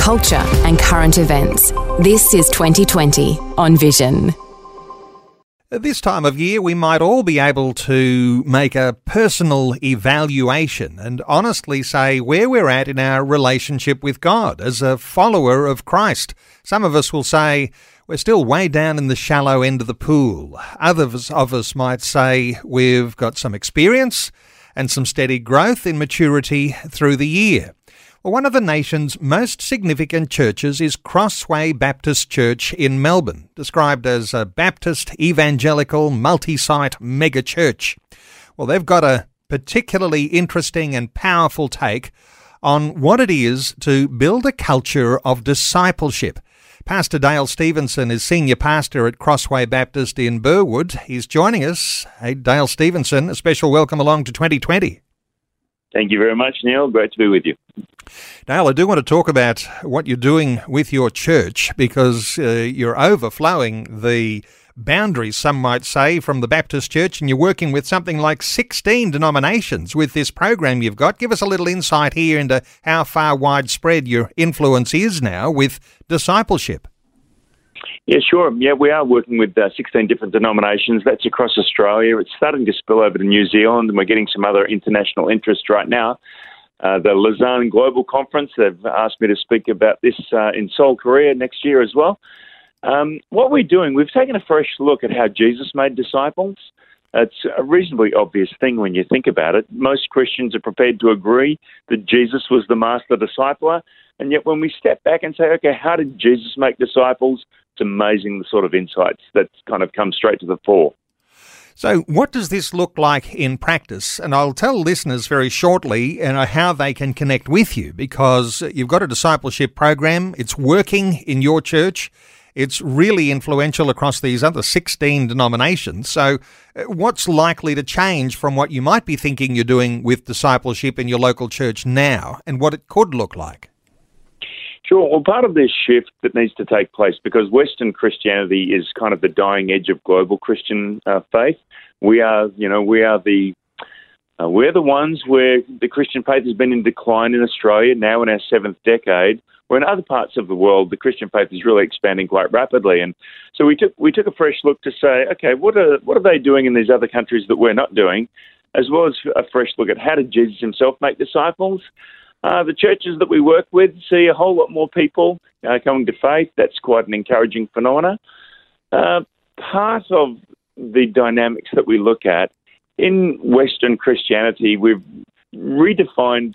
culture, and current events. This is 2020 on Vision. At this time of year, we might all be able to make a personal evaluation and honestly say where we're at in our relationship with God as a follower of Christ. Some of us will say we're still way down in the shallow end of the pool. Others of us might say we've got some experience and some steady growth in maturity through the year. Well, one of the nation's most significant churches is Crossway Baptist Church in Melbourne, described as a Baptist evangelical multi site mega church. Well, they've got a particularly interesting and powerful take on what it is to build a culture of discipleship. Pastor Dale Stephensen is senior pastor at Crossway Baptist in Burwood. He's joining us. Hey, Dale Stephensen, a special welcome along to 2020. Thank you very much, Neil. Great to be with you. Dale, I do want to talk about what you're doing with your church because uh, you're overflowing the boundaries, some might say, from the Baptist Church, and you're working with something like 16 denominations with this program you've got. Give us a little insight here into how far widespread your influence is now with discipleship. Yeah, sure. Yeah, we are working with uh, 16 different denominations. That's across Australia. It's starting to spill over to New Zealand, and we're getting some other international interest right now. Uh, the Lausanne Global Conference, they've asked me to speak about this uh, in Seoul, Korea next year as well. Um, what we're doing, we've taken a fresh look at how Jesus made disciples. It's a reasonably obvious thing when you think about it. Most Christians are prepared to agree that Jesus was the master discipler. And yet, when we step back and say, okay, how did Jesus make disciples? It's amazing the sort of insights that kind of come straight to the fore. So, what does this look like in practice? And I'll tell listeners very shortly know, how they can connect with you because you've got a discipleship program, it's working in your church. It's really influential across these other 16 denominations. So, uh, what's likely to change from what you might be thinking you're doing with discipleship in your local church now and what it could look like? Sure. Well, part of this shift that needs to take place because Western Christianity is kind of the dying edge of global Christian uh, faith. We are, you know, we are the uh, we're the ones where the Christian faith has been in decline in Australia now in our seventh decade. Where in other parts of the world the Christian faith is really expanding quite rapidly, and so we took we took a fresh look to say, okay, what are what are they doing in these other countries that we're not doing, as well as a fresh look at how did Jesus himself make disciples. Uh, the churches that we work with see a whole lot more people uh, coming to faith. That's quite an encouraging phenomena. Uh, part of the dynamics that we look at in Western Christianity, we've redefined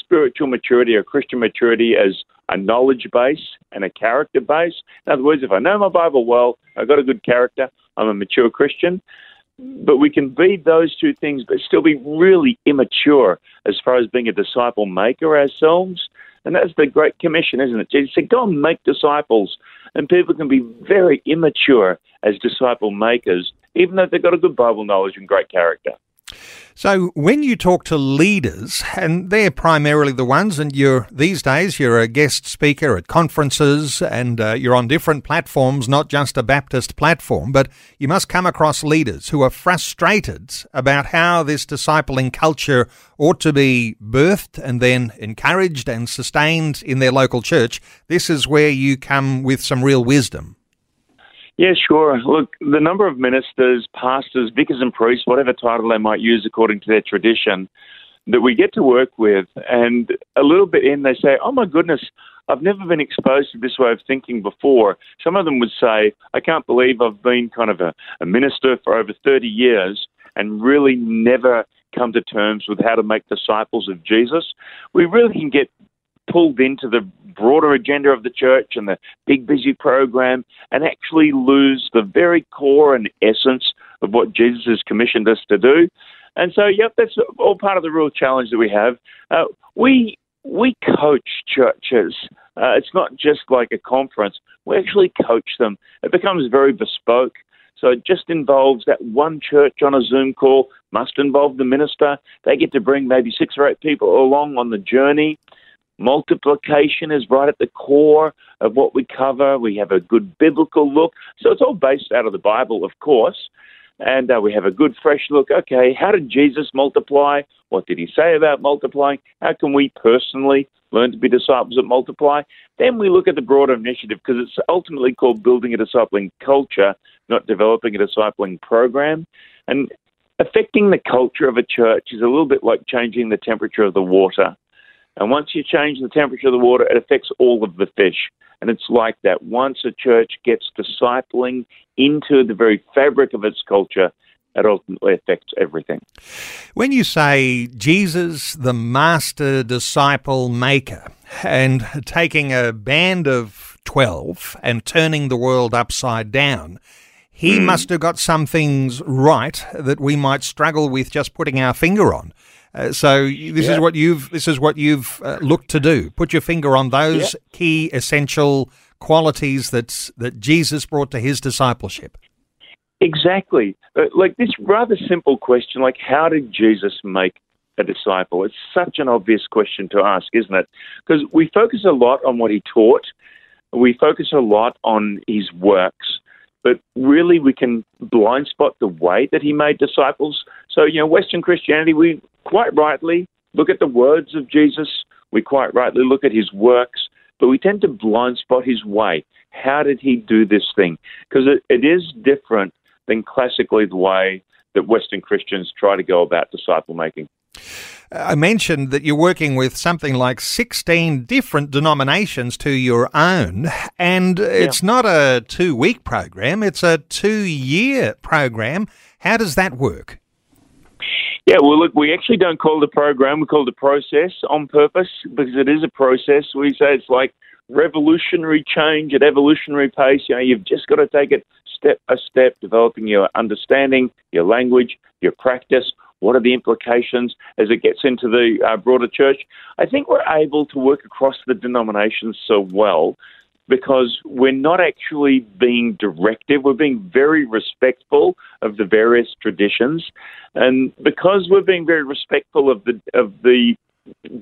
spiritual maturity or Christian maturity as a knowledge base and a character base. In other words, if I know my Bible well, I've got a good character, I'm a mature Christian. But we can be those two things, but still be really immature as far as being a disciple maker ourselves. And that's the Great Commission, isn't it? Jesus said, Go and make disciples. And people can be very immature as disciple makers, even though they've got a good Bible knowledge and great character. So when you talk to leaders, and they're primarily the ones, and you're these days you're a guest speaker at conferences, and uh, you're on different platforms, not just a Baptist platform, but you must come across leaders who are frustrated about how this discipling culture ought to be birthed and then encouraged and sustained in their local church. This is where you come with some real wisdom. Yeah, sure. Look, the number of ministers, pastors, vicars, and priests, whatever title they might use according to their tradition, that we get to work with, and a little bit in, they say, Oh my goodness, I've never been exposed to this way of thinking before. Some of them would say, I can't believe I've been kind of a, a minister for over 30 years and really never come to terms with how to make disciples of Jesus. We really can get pulled into the broader agenda of the church and the big busy program and actually lose the very core and essence of what Jesus has commissioned us to do. And so, yep, that's all part of the real challenge that we have. Uh, we we coach churches Uh, it's not just like a conference. We actually coach them. It becomes very bespoke. So it just involves that one church on a Zoom call, must involve the minister. They get to bring maybe six or eight people along on the journey. Multiplication is right at the core of what we cover. We have a good biblical look. So it's all based out of the Bible, of course. And uh, we have a good fresh look. Okay, how did Jesus multiply? What did he say about multiplying? How can we personally learn to be disciples that multiply? Then we look at the broader initiative because it's ultimately called building a discipling culture, not developing a discipling program. And affecting the culture of a church is a little bit like changing the temperature of the water. And once you change the temperature of the water, it affects all of the fish. And it's like that. Once a church gets discipling into the very fabric of its culture, it ultimately affects everything. When you say Jesus, the master disciple maker, and taking a band of 12 and turning the world upside down, he mm. must have got some things right that we might struggle with just putting our finger on. Uh, so this yeah. is what you've this is what you've uh, looked to do. Put your finger on those yeah. key essential qualities that that Jesus brought to his discipleship. Exactly. Uh, like this rather simple question, like how did Jesus make a disciple? It's such an obvious question to ask, isn't it? Because we focus a lot on what he taught. We focus a lot on his works but really we can blind spot the way that he made disciples. So, you know, Western Christianity, we quite rightly look at the words of Jesus, we quite rightly look at his works, but we tend to blind spot his way. How did he do this thing? Because it, it is different than classically the way that Western Christians try to go about disciple making. I mentioned that you're working with something like 16 different denominations to your own, and it's not a two week program, it's a two year program. How does that work? Yeah, well, look, we actually don't call a program, we call it a process on purpose because it is a process. We say it's like revolutionary change at evolutionary pace. You know, you've just got to take it step by step, developing your understanding, your language, your practice. What are the implications as it gets into the uh, broader church? I think we're able to work across the denominations so well because we're not actually being directive. We're being very respectful of the various traditions, and because we're being very respectful of the of the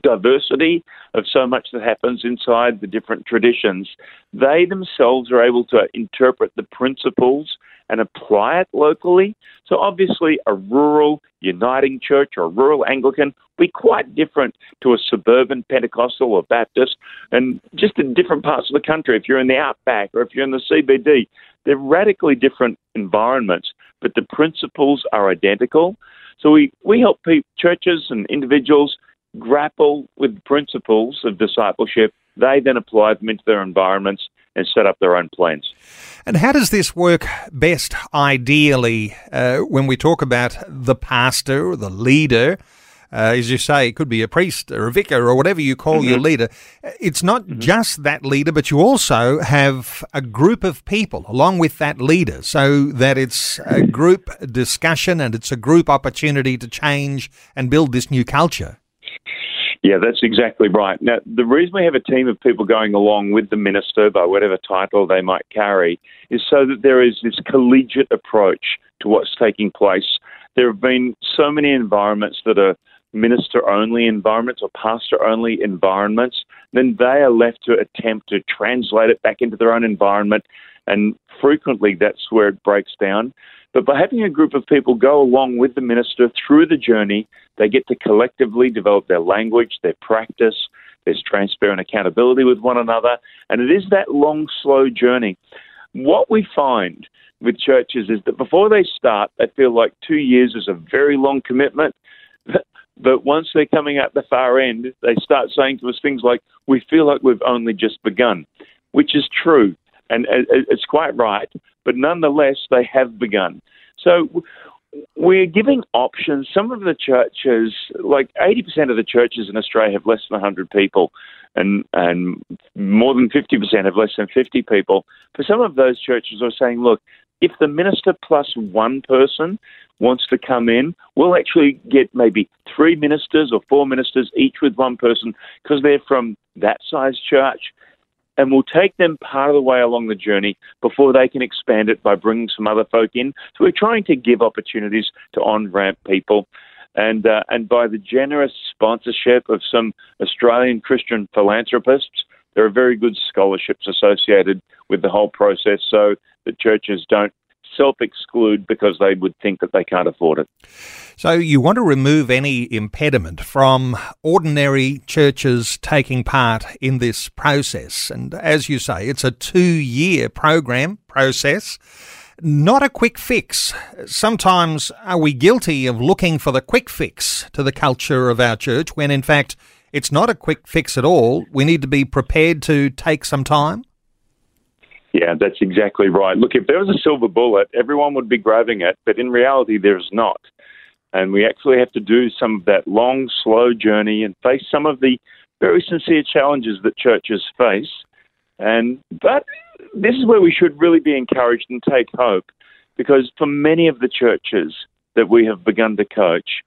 diversity of so much that happens inside the different traditions, they themselves are able to interpret the principles and apply it locally. So obviously, a rural Uniting Church or a rural Anglican be quite different to a suburban Pentecostal or Baptist, and just in different parts of the country. If you're in the outback or if you're in the CBD, they're radically different environments, but the principles are identical. So we, we help churches and individuals grapple with principles of discipleship. They then apply them into their environments and set up their own plans. And how does this work best, ideally, uh, when we talk about the pastor or the leader? Uh, as you say, it could be a priest or a vicar or whatever you call mm-hmm. your leader. It's not mm-hmm. just that leader, but you also have a group of people along with that leader so that it's a group discussion and it's a group opportunity to change and build this new culture. Yeah, that's exactly right. Now, the reason we have a team of people going along with the minister, by whatever title they might carry, is so that there is this collegiate approach to what's taking place. There have been so many environments that are minister only environments or pastor only environments, then they are left to attempt to translate it back into their own environment. And frequently that's where it breaks down. But by having a group of people go along with the minister through the journey, they get to collectively develop their language, their practice, there's transparent accountability with one another, and it is that long, slow journey. What we find with churches is that before they start, they feel like two years is a very long commitment. But once they're coming out the far end, they start saying to us things like, We feel like we've only just begun, which is true. And it's quite right but nonetheless, they have begun. So we're giving options. Some of the churches, like 80% of the churches in Australia, have less than 100 people, and, and more than 50% have less than 50 people. For some of those churches, are saying, look, if the minister plus one person wants to come in, we'll actually get maybe three ministers or four ministers, each with one person, because they're from that size church. And we'll take them part of the way along the journey before they can expand it by bringing some other folk in. So we're trying to give opportunities to on ramp people. And, uh, and by the generous sponsorship of some Australian Christian philanthropists, there are very good scholarships associated with the whole process so that churches don't self exclude because they would think that they can't afford it. So, you want to remove any impediment from ordinary churches taking part in this process. And as you say, it's a two year program process. Not a quick fix. Sometimes are we guilty of looking for the quick fix to the culture of our church when in fact it's not a quick fix at all? We need to be prepared to take some time? Yeah, that's exactly right. Look, if there was a silver bullet, everyone would be grabbing it, but in reality, there's not. And we actually have to do some of that long, slow journey and face some of the very sincere challenges that churches face. And but this is where we should really be encouraged and take hope, because for many of the churches that we have begun to coach,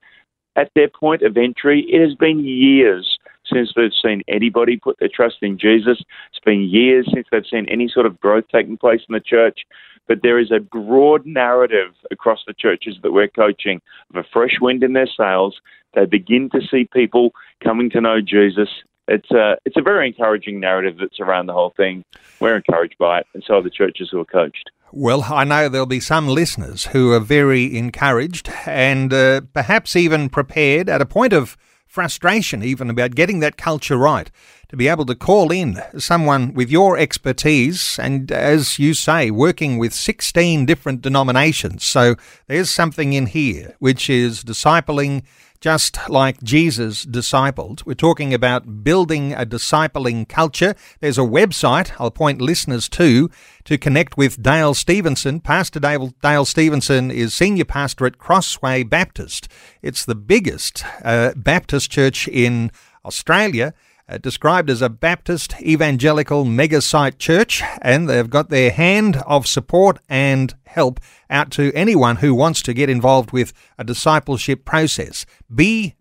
at their point of entry, it has been years since they've seen anybody put their trust in Jesus. It's been years since they've seen any sort of growth taking place in the church. But there is a broad narrative across the churches that we're coaching of a fresh wind in their sails. They begin to see people coming to know Jesus. It's a, it's a very encouraging narrative that's around the whole thing. We're encouraged by it, and so are the churches who are coached. Well, I know there'll be some listeners who are very encouraged and uh, perhaps even prepared at a point of frustration even about getting that culture right. To be able to call in someone with your expertise and, as you say, working with 16 different denominations. So there's something in here which is discipling just like Jesus discipled. We're talking about building a discipling culture. There's a website I'll point listeners to to connect with Dale Stephensen. Pastor Dale, Dale Stephensen is senior pastor at Crossway Baptist. It's the biggest uh, Baptist church in Australia Uh, described as a Baptist evangelical mega site church, and they've got their hand of support and help out to anyone who wants to get involved with a discipleship process. bdc.org.au.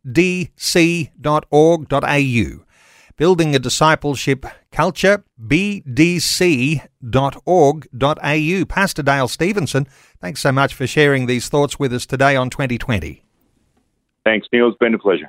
Building a discipleship culture, bdc.org.au. Pastor Dale Stephensen, thanks so much for sharing these thoughts with us today on 2020. Thanks, Neil. It's been a pleasure.